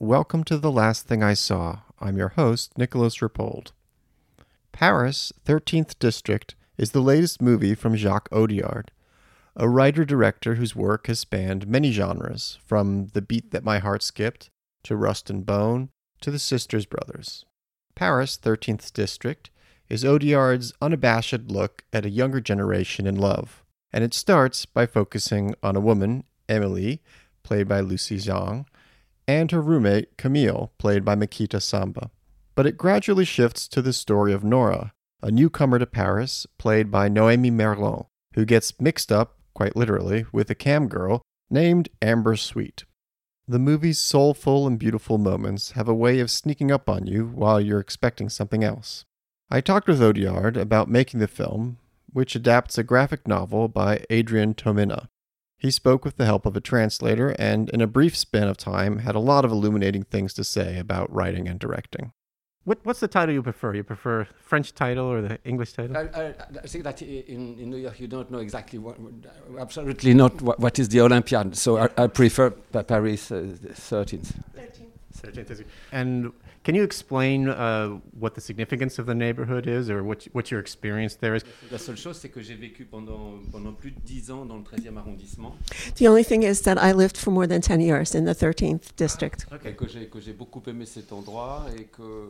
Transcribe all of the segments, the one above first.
welcome to The Last Thing I Saw. I'm your host, Nicholas Rapold. Paris, 13th District, is the latest movie from Jacques Audiard, a writer director whose work has spanned many genres, from The Beat That My Heart Skipped to Rust and Bone to The Sisters Brothers. Paris, 13th District, is Audiard's unabashed look at a younger generation in love, and it starts by focusing on a woman, Emily, played by Lucy Zhang, and her roommate, Camille, played by Makita Samba. But it gradually shifts to the story of Nora, a newcomer to Paris, played by Noémie Merlan, who gets mixed up, quite literally, with a cam girl named Amber Sweet. The movie's soulful and beautiful moments have a way of sneaking up on you while you're expecting something else. I talked with Audiard about making the film, which adapts a graphic novel by Adrian Tomina. He spoke with the help of a translator and, in a brief span of time, had a lot of illuminating things to say about writing and directing. What, what's the title you prefer? You prefer French title or the English title? I, I, I think that in, in New York you don't know exactly what, absolutely not what, what is the Olympiad. So I, I prefer Paris uh, 13th. 13th. 13th. And can you explain uh, what the significance of the neighborhood is or what, what your experience there is? La seule chose, c'est que j'ai vécu pendant, pendant plus de 10 ans dans le 13e arrondissement. The only thing is that I lived for more than 10 years in the 13th district. Okay. Que j'ai que j'ai beaucoup aimé cet endroit et que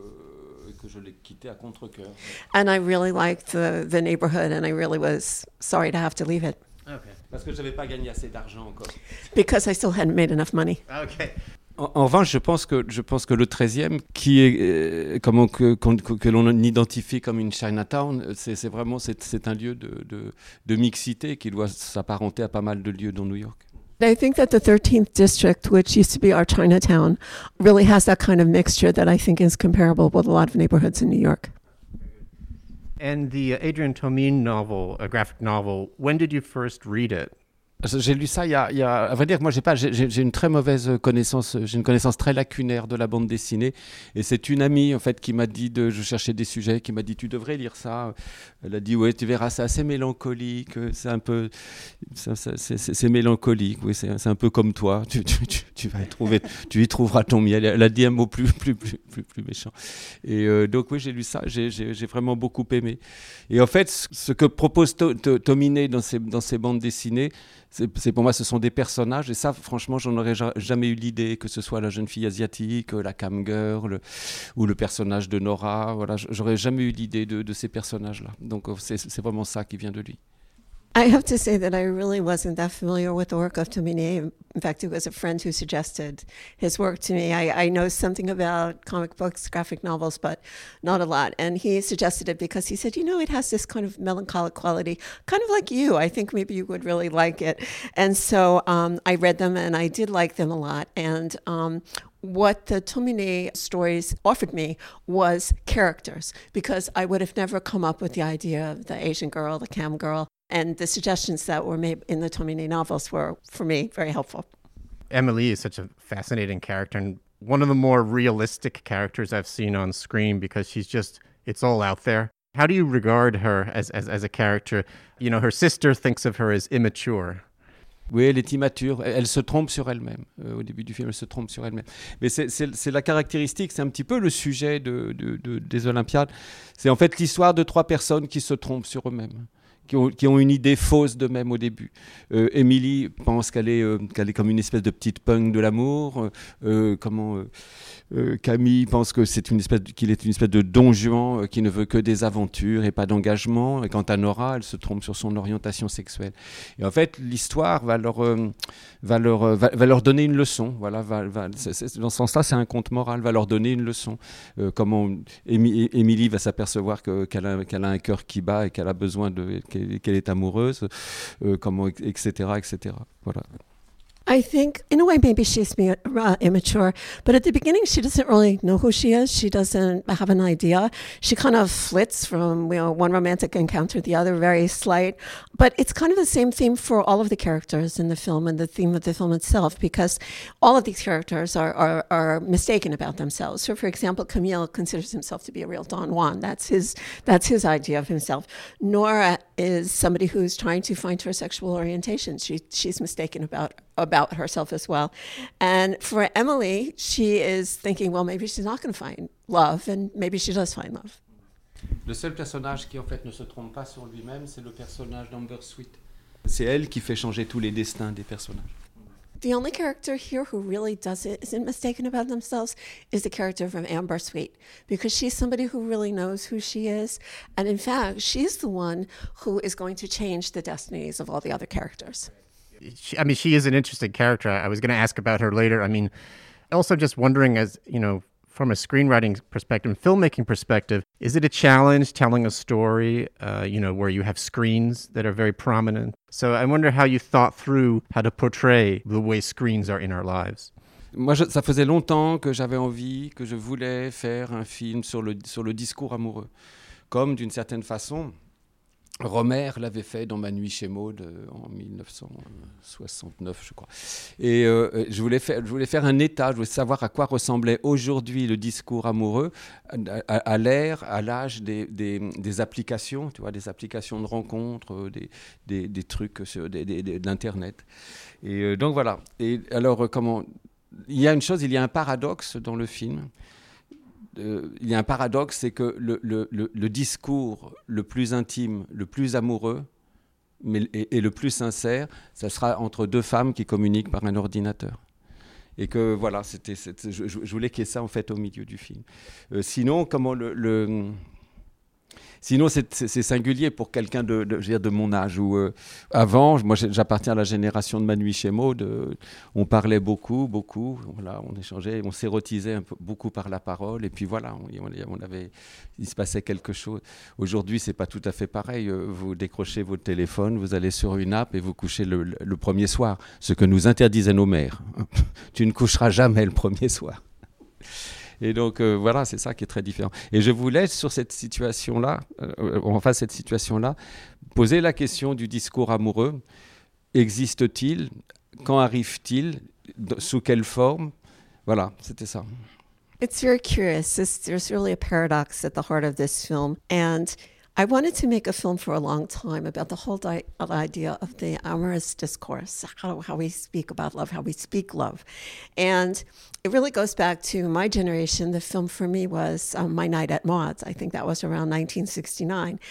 et que je l'ai quitté à contre-cœur. And I really liked the, the neighborhood and I really was sorry to have to leave it. Okay. Parce que j'avais pas gagné assez d'argent encore. Because I still hadn't made enough money. Okay. En, en, revanche, je pense que je pense que le 13e, qui est euh, comment que, que, que l'on identifie comme une Chinatown, c'est vraiment c'est un lieu de, de, de mixité qui doit s'apparenter à pas mal de lieux dans New York. I think that the 13th district, which used to be our Chinatown, really has that kind of mixture that I think is comparable with a lot of neighborhoods in New York. And the uh, Adrian Tomine novel, a graphic novel, when did you first read it? J'ai lu ça il y, a, il y a, à vrai dire, moi j'ai pas, j'ai une très mauvaise connaissance, j'ai une connaissance très lacunaire de la bande dessinée. Et c'est une amie en fait qui m'a dit de, je cherchais des sujets, qui m'a dit tu devrais lire ça. Elle a dit ouais, tu verras, c'est assez mélancolique, c'est un peu, c'est mélancolique, oui, c'est un peu comme toi. Tu, vas y trouver, tu y trouveras ton miel. Elle a dit un mot plus, plus, plus, plus, plus méchant. Et euh, donc oui, j'ai lu ça, j'ai vraiment beaucoup aimé. Et en fait, ce que propose to, to, Tominé dans ses, dans ses bandes dessinées c'est pour moi, ce sont des personnages. Et ça, franchement, j'en aurais jamais eu l'idée, que ce soit la jeune fille asiatique, la cam girl, ou le personnage de Nora. Voilà, j'aurais jamais eu l'idée de, de, ces personnages-là. Donc, c'est vraiment ça qui vient de lui. I have to say that I really wasn't that familiar with the work of Tomine. In fact, it was a friend who suggested his work to me. I, I, know something about comic books, graphic novels, but not a lot. And he suggested it because he said, you know, it has this kind of melancholic quality, kind of like you. I think maybe you would really like it. And so um, I read them and I did like them a lot. And um, what the Tomine stories offered me was characters because I would have never come up with the idea of the Asian girl, the cam girl, and the suggestions that were made in the Tomine novels were, for me, very helpful. Emily is such a fascinating character and one of the more realistic characters I've seen on screen because she's just, it's all out there. How do you regard her as, as, as a character? You know, her sister thinks of her as immature. Oui, elle est immature. Elle, elle se trompe sur elle-même. Euh, au début du film, elle se trompe sur elle-même. Mais c'est la caractéristique, c'est un petit peu le sujet de, de, de, des Olympiades. C'est en fait l'histoire de trois personnes qui se trompent sur eux-mêmes qui ont, une idée fausse d'eux-mêmes au début. Euh, Emily pense qu'elle est, euh, qu'elle est comme une espèce de petite punk de l'amour. Euh, comment Camille pense que c'est une espèce, qu'il est une espèce de don Juan qui ne veut que des aventures et pas d'engagement. Et quant à Nora, elle se trompe sur son orientation sexuelle. Et en fait, l'histoire va leur, va leur, va, leur donner une leçon. Voilà, dans ce sens-là, c'est un conte moral. Va leur donner une leçon. comment Émilie va s'apercevoir qu'elle qu a, qu a, un cœur qui bat et qu'elle a besoin de qu'elle est amoureuse, euh, comment, etc., etc. Voilà. I think, in a way, maybe she's uh, immature, but at the beginning, she doesn't really know who she is. She doesn't have an idea. She kind of flits from you know one romantic encounter to the other, very slight. But it's kind of the same theme for all of the characters in the film and the theme of the film itself, because all of these characters are, are, are mistaken about themselves. So, for example, Camille considers himself to be a real Don Juan. That's his that's his idea of himself. Nora is somebody who's trying to find her sexual orientation. She she's mistaken about about herself as well. And for Emily, she is thinking, well, maybe she's not going to find love, and maybe she does find love. Le seul personnage qui en fait ne se trompe pas sur lui-même, c'est le personnage d'Amber Sweet. C'est elle qui fait changer tous les destins des personnages. The only character here who really does it, isn't mistaken about themselves, is the character from Amber Sweet, because she's somebody who really knows who she is. And in fact, she's the one who is going to change the destinies of all the other characters. She, I mean, she is an interesting character. I was going to ask about her later. I mean, also just wondering, as you know, from a screenwriting perspective, filmmaking perspective, is it a challenge telling a story, uh, you know, where you have screens that are very prominent? So I wonder how you thought through how to portray the way screens are in our lives. Moi, je, ça faisait longtemps que j'avais envie, que je voulais faire un film sur le, sur le discours amoureux. Comme d'une certaine façon, Romer l'avait fait dans Ma nuit chez Maud euh, en 1969, je crois. Et euh, je, voulais faire, je voulais faire un état, je voulais savoir à quoi ressemblait aujourd'hui le discours amoureux à, l'ère, à l'âge des, applications, tu vois, des applications de rencontres, euh, des, trucs sur d'Internet. Et euh, donc voilà. Et alors, comment. Il y a une chose, il y a un paradoxe dans le film euh, il y a un paradoxe, c'est que le, discours le plus intime, le plus amoureux mais, et, le plus sincère, ça sera entre deux femmes qui communiquent par un ordinateur. Et que voilà, c'était, je, je, voulais qu'il y ait ça en fait au milieu du film. Euh, sinon, comment le, Sinon, c'est singulier pour quelqu'un de, de, de mon âge. Où, euh, avant, moi j'appartiens à la génération de Manu chez Maud, euh, on parlait beaucoup, beaucoup, voilà, on échangeait, on s'érotisait beaucoup par la parole, et puis voilà, on, avait, il se passait quelque chose. Aujourd'hui, c'est pas tout à fait pareil. Euh, vous décrochez votre téléphone, vous allez sur une app et vous couchez le premier soir, ce que nous interdisaient nos mères. tu ne coucheras jamais le premier soir. Et donc euh, voilà, c'est ça qui est très différent. Et je voulais sur cette situation-là, euh, enfin cette situation-là, poser la question du discours amoureux. Existe-t-il? Quand arrive-t-il? Sous quelle forme? Voilà, c'était ça. It's very curious. there's really a paradox at the heart of this film. And I wanted to make a film for a long time about the whole di- idea of the amorous discourse, how, how we speak about love, how we speak love. And it really goes back to my generation. The film for me was um, My Night at Maud's. I think that was around 1969.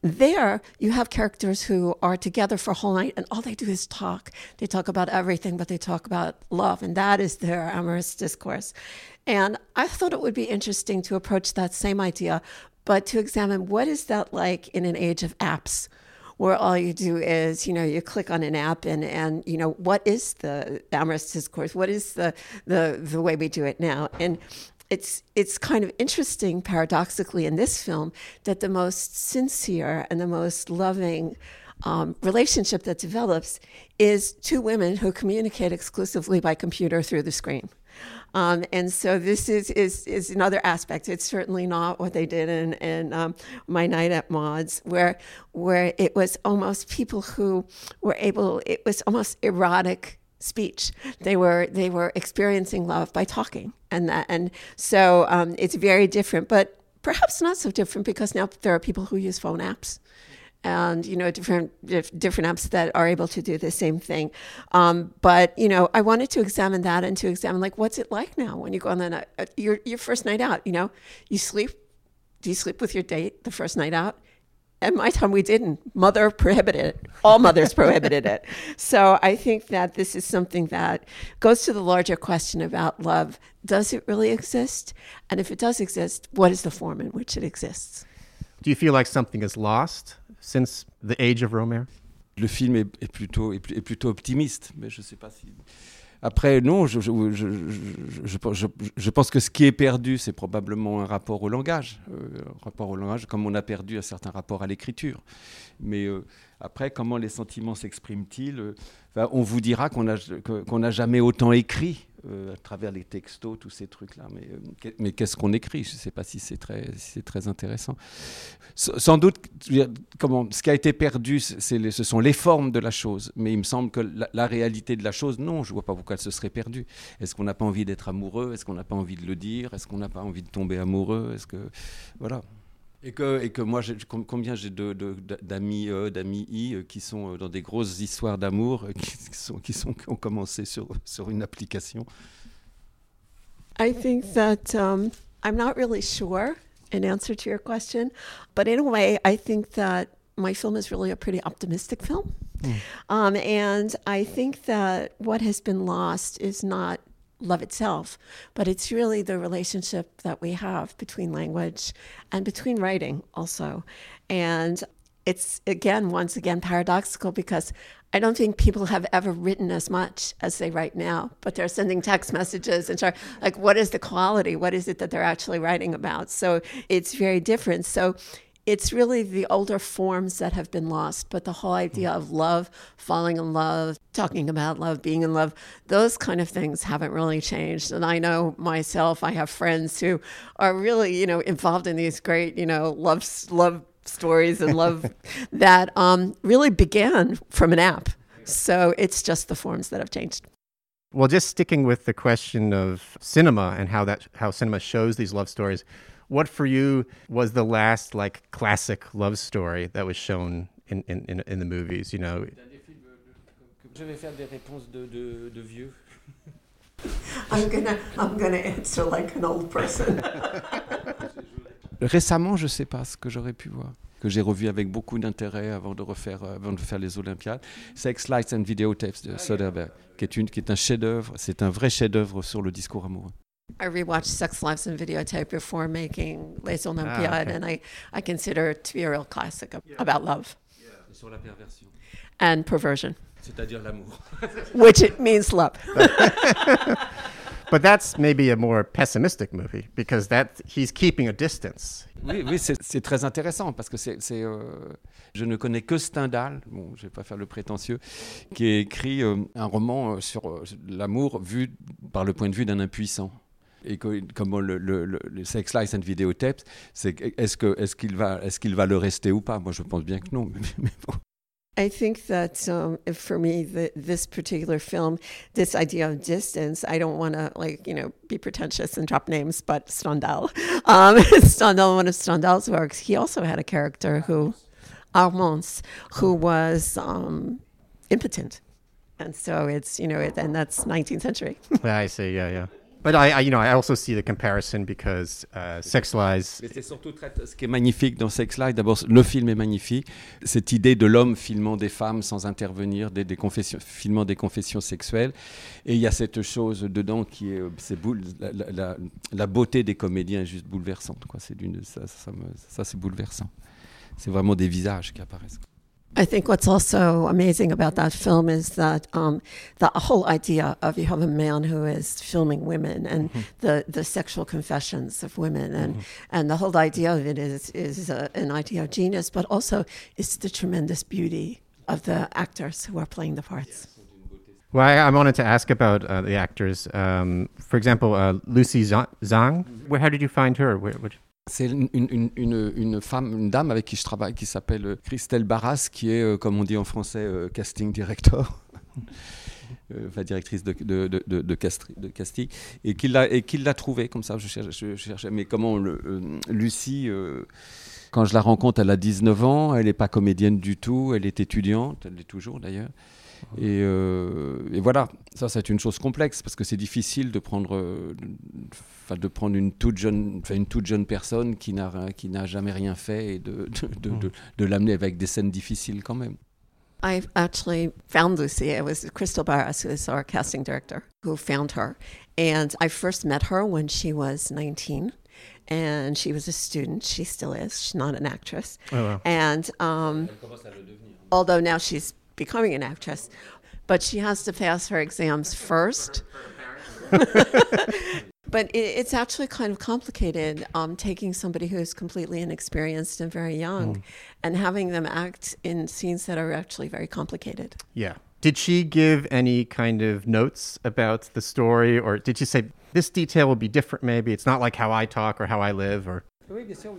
There, you have characters who are together for a whole night and all they do is talk. They talk about everything, but they talk about love, and that is their amorous discourse. And I thought it would be interesting to approach that same idea but to examine what is that like in an age of apps where all you do is you know you click on an app and and you know what is the amorous discourse? What is the the the way we do it now? And it's it's kind of interesting paradoxically in this film that the most sincere and the most loving um, relationship that develops is two women who communicate exclusively by computer through the screen um, and so this is, is, is another aspect. It's certainly not what they did in, in um, My Night at Maud's, where, where it was almost people who were able, it was almost erotic speech. They were they were experiencing love by talking, and that and so um, it's very different, but perhaps not so different because now there are people who use phone apps and you know different different apps that are able to do the same thing. Um, but you know i wanted to examine that and to examine like what's it like now when you go on the night, uh, your, your first night out you know? You sleep do you sleep with your date the first night out? At my time we didn't. Mother prohibited it. All mothers prohibited it. So i think that this is something that goes to the larger question about love. Does it really exist? And if it does exist what is the form in which it exists? Do you feel like something is lost since the age of Romer? Le film est, plutôt, est, plutôt optimiste, mais je ne sais pas si. Après, non, je, je, je, je, pense que ce qui est perdu, c'est probablement un rapport au langage. Euh, un rapport au langage, comme on a perdu un certain rapport à l'écriture. Mais euh, après, comment les sentiments s'expriment-ils euh, On vous dira qu'on n'a qu jamais autant écrit euh, à travers les textos, tous ces trucs-là. Mais, euh, mais qu'est-ce qu'on écrit? Je ne sais pas si c'est très, si très intéressant. Sans doute, comment, ce qui a été perdu, les, ce sont les formes de la chose. Mais il me semble que la, la réalité de la chose, non, je ne vois pas pourquoi elle se serait perdue. Est-ce qu'on n'a pas envie d'être amoureux? Est-ce qu'on n'a pas envie de le dire? Est-ce qu'on n'a pas envie de tomber amoureux? Est-ce que. Voilà. Et que, et que moi, combien j'ai de- de- d'amis E, d'amis I euh, qui sont euh, dans des grosses histoires d'amour euh, qui, sont, qui, sont, qui ont commencé sur, sur une application? I think that um, I'm not really sure in answer to your question, but in a way, I think that my film is really a pretty optimistic film. Um, and I think that what has been lost is not love itself, but it's really the relationship that we have between language and between writing also. And it's again, once again, paradoxical because I don't think people have ever written as much as they write now, but they're sending text messages and try, like, what is the quality? What is it that they're actually writing about? So it's very different. So it's really the older forms that have been lost, but the whole idea of love, falling in love, talking about love, being in love, those kind of things haven't really changed. And I know myself, I have friends who are really, you know, involved in these great, you know, love love stories and love that um, really began from an app. So it's just the forms that have changed. Well, just sticking with the question of cinema and how that how cinema shows these love stories, what for you was the last like classic love story that was shown in in, in, in the movies? You know, Je vais faire des réponses de, de, de vieux. I'm gonna I'm gonna answer like an old person. Récemment, je ne sais pas ce que j'aurais pu voir, que j'ai revu avec beaucoup d'intérêt avant de refaire, euh, avant de faire les Olympiades. Sex, Lights and Videotapes de Soderbergh, qui est, une, qui est un chef-d'œuvre. C'est un vrai chef-d'œuvre sur le discours amoureux. I rewatched Sex, Lives, and Videotape before making Les Olympiades, okay. and I, I consider it to be a real classic ab- about love Sur la perversion, and perversion, c'est-à-dire l'amour. which it means love. but that's maybe a more pessimistic movie because that he's keeping a distance. Oui, oui c'est très intéressant parce que c'est, euh, je ne connais que Stendhal, bon, je vais pas faire le prétentieux, qui a écrit euh, un roman euh, sur euh, l'amour vu par le point de vue d'un impuissant. Et que, comment le, le, le, le Sex Lies and Videotapes, c'est est-ce, que, est-ce, qu'il va, est-ce qu'il va le rester ou pas? Moi, je pense bien que non. mais- mais bon. I think that um, if for me, the, this particular film, this idea of distance, I don't want to like you know be pretentious and drop names, but Stendhal, um, Stendhal, one of Stendhal's works, he also had a character who, Armance, who was um, impotent, and so it's you know, it, and that's 19th century. I see, yeah, yeah. But I, I, you know, I also see the comparison because uh, Sex Lies. C'est surtout très- ce qui est magnifique dans Sex Life. D'abord, le film est magnifique. Cette idée de l'homme filmant des femmes sans intervenir, des, confessions, filmant des confessions sexuelles. Et il y a cette chose dedans qui est, la, beauté des comédiens est juste bouleversante. Ça, c'est bouleversant. C'est vraiment des visages qui apparaissent. I think what's also amazing about that film is that um, the whole idea of you have a man who is filming women and the, the sexual confessions of women and, and the whole idea of it is is uh, an idea of genius, but also it's the tremendous beauty of the actors who are playing the parts. Well, I, I wanted to ask about uh, the actors. Um, for example, uh, Lucy Zha- Zhang. Where, how did you find her? Where, which, C'est une, une- une- femme, une dame avec qui je travaille qui s'appelle euh, Christelle Barras, qui est, euh, comme on dit en français, euh, casting director. Enfin, directrice de, de, de, de- casting, et qui l'a trouvée comme ça. Je cherchais, je mais comment Lucie, quand je la rencontre, elle a 19 ans, elle n'est pas comédienne du tout, elle est étudiante, elle l'est toujours d'ailleurs. Et, euh, et voilà, ça c'est une chose complexe parce que c'est difficile de prendre, euh, de prendre une toute jeune, une toute jeune personne qui n'a rien- qui n'a jamais rien fait et de, de, de, de- de l'amener avec des scènes difficiles quand même. I actually found Lucy. It was Crystal Barras, who is our casting director, who found her. And I first met her when she was 19, and she was a student. She still is. She's not an actress. oh, wow. And um, although now she's becoming an actress, but she has to pass her exams first. but it, it's actually kind of complicated um, taking somebody who's completely inexperienced and very young and having them act in scenes that are actually very complicated. Yeah. Did she give any kind of notes about the story, or did she say this detail will be different? Maybe it's not like how I talk or how I live, or Oui, bien sûr.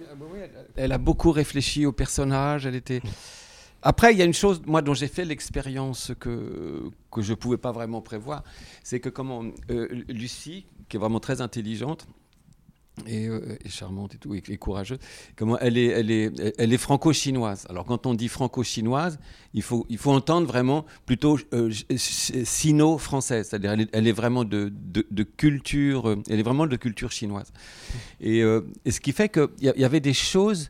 Elle a beaucoup réfléchi au personnage. Elle était. Après, il y a une chose, moi, dont j'ai fait l'expérience que que je pouvais pas vraiment prévoir, c'est que comment euh, Lucie, qui est vraiment très intelligente, et, euh, charmante et tout, et, courageuse. Comment elle est, elle est, elle est franco-chinoise. Alors quand on dit franco-chinoise, il faut, il faut entendre vraiment plutôt euh, sino-française, c'est-à-dire elle est, vraiment de, de, culture, elle est vraiment de culture chinoise. Et, ce qui fait qu'il y, y avait des choses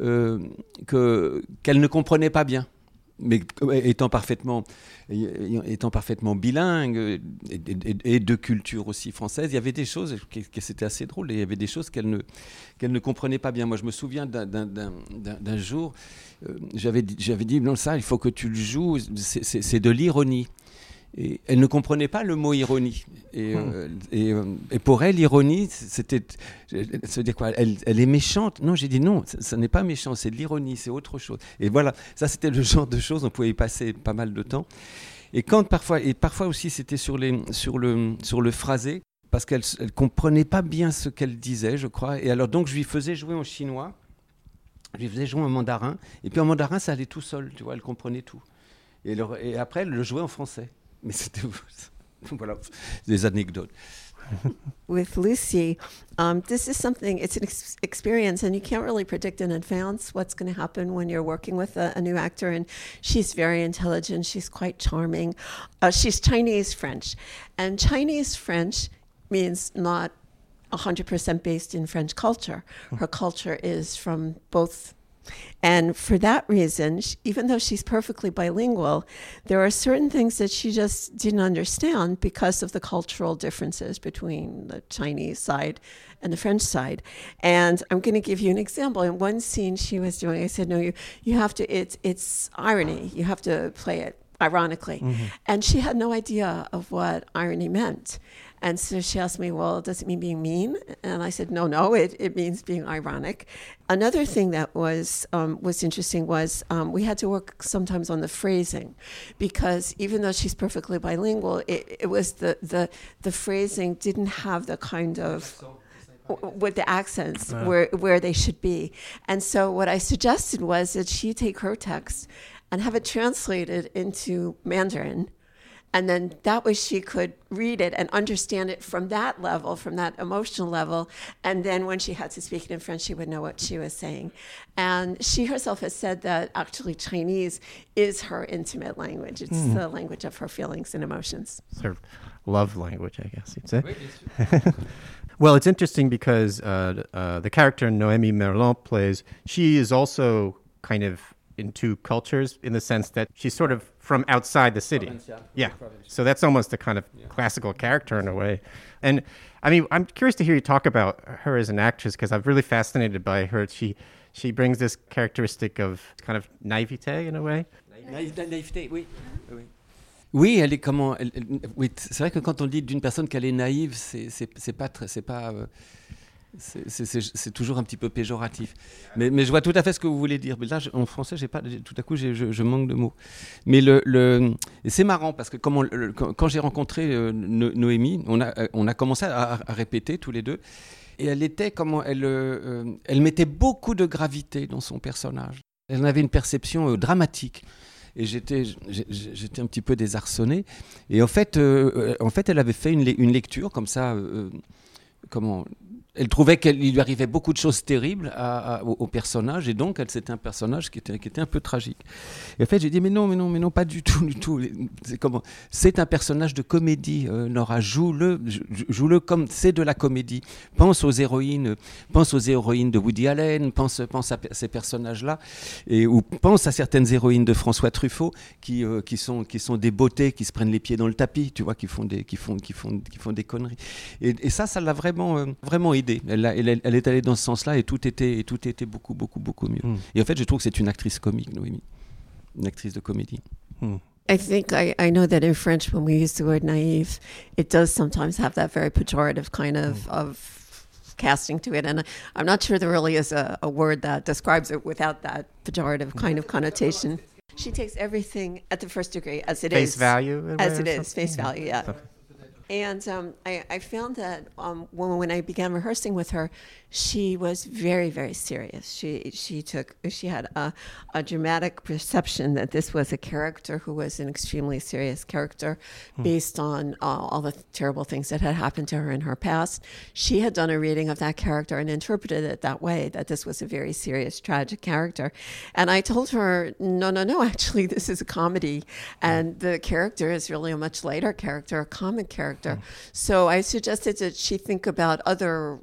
euh, que qu'elle ne comprenait pas bien. Mais étant parfaitement, étant parfaitement bilingue et, de culture aussi française, il y avait des choses c'était assez drôle. Il y avait des choses qu'elle ne, ne comprenait pas bien. Moi, je me souviens d'un- jour, euh, j'avais dit, dit non ça, il faut que tu le joues. c'est de l'ironie. Et elle ne comprenait pas le mot ironie. Et, euh, et, euh, et pour elle, l'ironie, c'était. Ça veut dire quoi? Elle, elle est méchante? Non, j'ai dit non, ça, ça n'est pas méchant, c'est de l'ironie, c'est autre chose. Et voilà, ça c'était le genre de choses, on pouvait y passer pas mal de temps. Et quand parfois, et parfois aussi c'était sur, les, sur, le, sur le phrasé, parce qu'elle ne comprenait pas bien ce qu'elle disait, je crois. Et alors donc je lui faisais jouer en chinois, je lui faisais jouer en mandarin, et puis en mandarin ça allait tout seul, tu vois, elle comprenait tout. Et, le- et après elle le jouait en français. Mais c'était voilà, des anecdotes. with Lucy, um, this is something, it's an ex- experience, and you can't really predict in advance what's going to happen when you're working with a, a new actor. And she's very intelligent, she's quite charming. Uh, she's Chinese French, and Chinese French means not 100% based in French culture. Her culture is from both and for that reason, even though she's perfectly bilingual, there are certain things that she just didn't understand because of the cultural differences between the Chinese side and the French side. And I'm going to give you an example. In one scene she was doing, I said, "No, you you have to. It's it's irony. You have to play it." Ironically, mm-hmm. and she had no idea of what irony meant. And so she asked me, Well, does it mean being mean? And I said, No, no, it, it means being ironic. Another thing that was um, was interesting was um, we had to work sometimes on the phrasing because even though she's perfectly bilingual, it, it was the, the the phrasing didn't have the kind of with the accents where where they should be. And so what I suggested was that she take her text and have it translated into Mandarin. And then that way she could read it and understand it from that level, from that emotional level. And then when she had to speak it in French, she would know what she was saying. And she herself has said that actually Chinese is her intimate language. It's the language of her feelings and emotions. Sort of love language, I guess you'd say. Well, it's interesting because uh, uh, the character Noemi Merlon plays, she is also kind of in two cultures in the sense that she's sort of from outside the city. Yeah. So that's almost a kind of classical character in a way. And I mean, I'm curious to hear you talk about her as an actress because I'm really fascinated by her. She she brings this characteristic of kind of naivete in a way. naïveté, oui. oui. Oui, elle est comment elle- elle- Oui, c'est vrai que quand on dit d'une personne qu'elle est naïve, c'est c'est c'est pas très, c'est pas. euh, c'est- toujours un petit peu péjoratif. Mais, je vois tout à fait ce que vous voulez dire. Mais là, en français, pas. Tout à coup, je, manque de mots. Mais le, c'est marrant parce que quand, j'ai rencontré euh, No- Noémie, on a euh, commencé à, répéter tous les deux. Et elle était comment elle euh, elle mettait beaucoup de gravité dans son personnage. Elle avait une perception dramatique et j'étais j'étais un petit peu désarçonné et en fait en fait elle avait fait une, le- une lecture comme ça comment elle trouvait qu'il lui arrivait beaucoup de choses terribles au, personnage et donc c'était un personnage qui était qui était un peu tragique et en fait j'ai dit mais non mais non mais non pas du tout du tout c'est comment c'est un personnage de comédie euh, Nora joue-le joue-le comme c'est de la comédie pense aux héroïnes pense aux héroïnes de Woody Allen pense pense à ces personnages là et ou pense à certaines héroïnes de François Truffaut qui, euh, qui, sont, qui sont des beautés, qui se prennent les pieds dans le tapis, tu vois, qui font des, qui font, qui font, qui font des conneries. Et, et ça, ça l'a vraiment, euh, vraiment aidé. Elle, a- elle, elle est allée dans ce sens-là et tout était, et tout était beaucoup, beaucoup, beaucoup mieux. Mm. Et en fait, je trouve que c'est une actrice comique, Noémie. Une actrice de comédie. I think I, I know that in French, when we use the word naive, it does sometimes have that very pejorative kind of, of casting to it. And I'm not sure there really is a, a word that describes it without that pejorative kind of connotation. She takes everything at the first degree as it is, Face value. As it is, face value, yeah. And um, I, I found that um, when, when I began rehearsing with her, she was very very serious. She she took she had a, a dramatic perception that this was a character who was an extremely serious character hmm. based on uh, all the terrible things that had happened to her in her past. She had done a reading of that character and interpreted it that way that this was a very serious tragic character. And i told her no no no actually this is a comedy and the character is really a much lighter character a comic character. Hmm. so i suggested that she think about other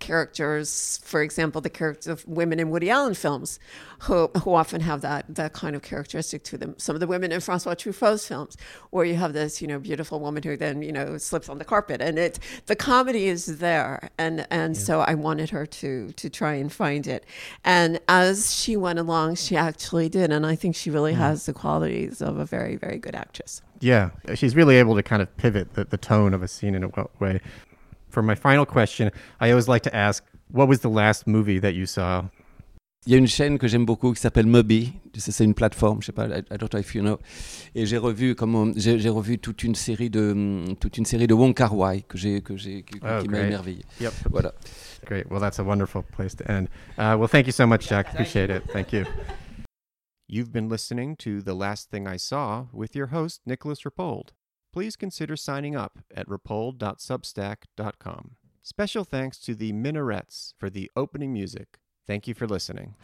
characters, for example, the characters of women in Woody Allen films, who, who often have that, that kind of characteristic to them. Some of the women in Francois Truffaut's films, where you have this, you know, beautiful woman who then, you know, slips on the carpet. And it the comedy is there. And and yeah. so I wanted her to to try and find it. And as she went along, she actually did. And I think she really mm. has the qualities of a very, very good actress. Yeah, she's really able to kind of pivot the, the tone of a scene in a way for my final question, I always like to ask, what was the last movie that you saw? Il y a une chaîne que j'aime beaucoup qui s'appelle Mubi. C'est une plateforme, je sais pas, I don't know if you know. Et j'ai revu comme j'ai revu toute une série de toute une série de Wong Kar Wai que j'ai que j'ai qui, oh, qui m'a émerveillé. Yep. Voilà. Great. Well, that's a wonderful place to end. Uh, well, thank you so much, Jack. Appreciate it. Thank you. You've been listening to The Last Thing I Saw with your host, Nicholas Rapold please consider signing up at rapold.substack.com. Special thanks to the Minarets for the opening music. Thank you for listening.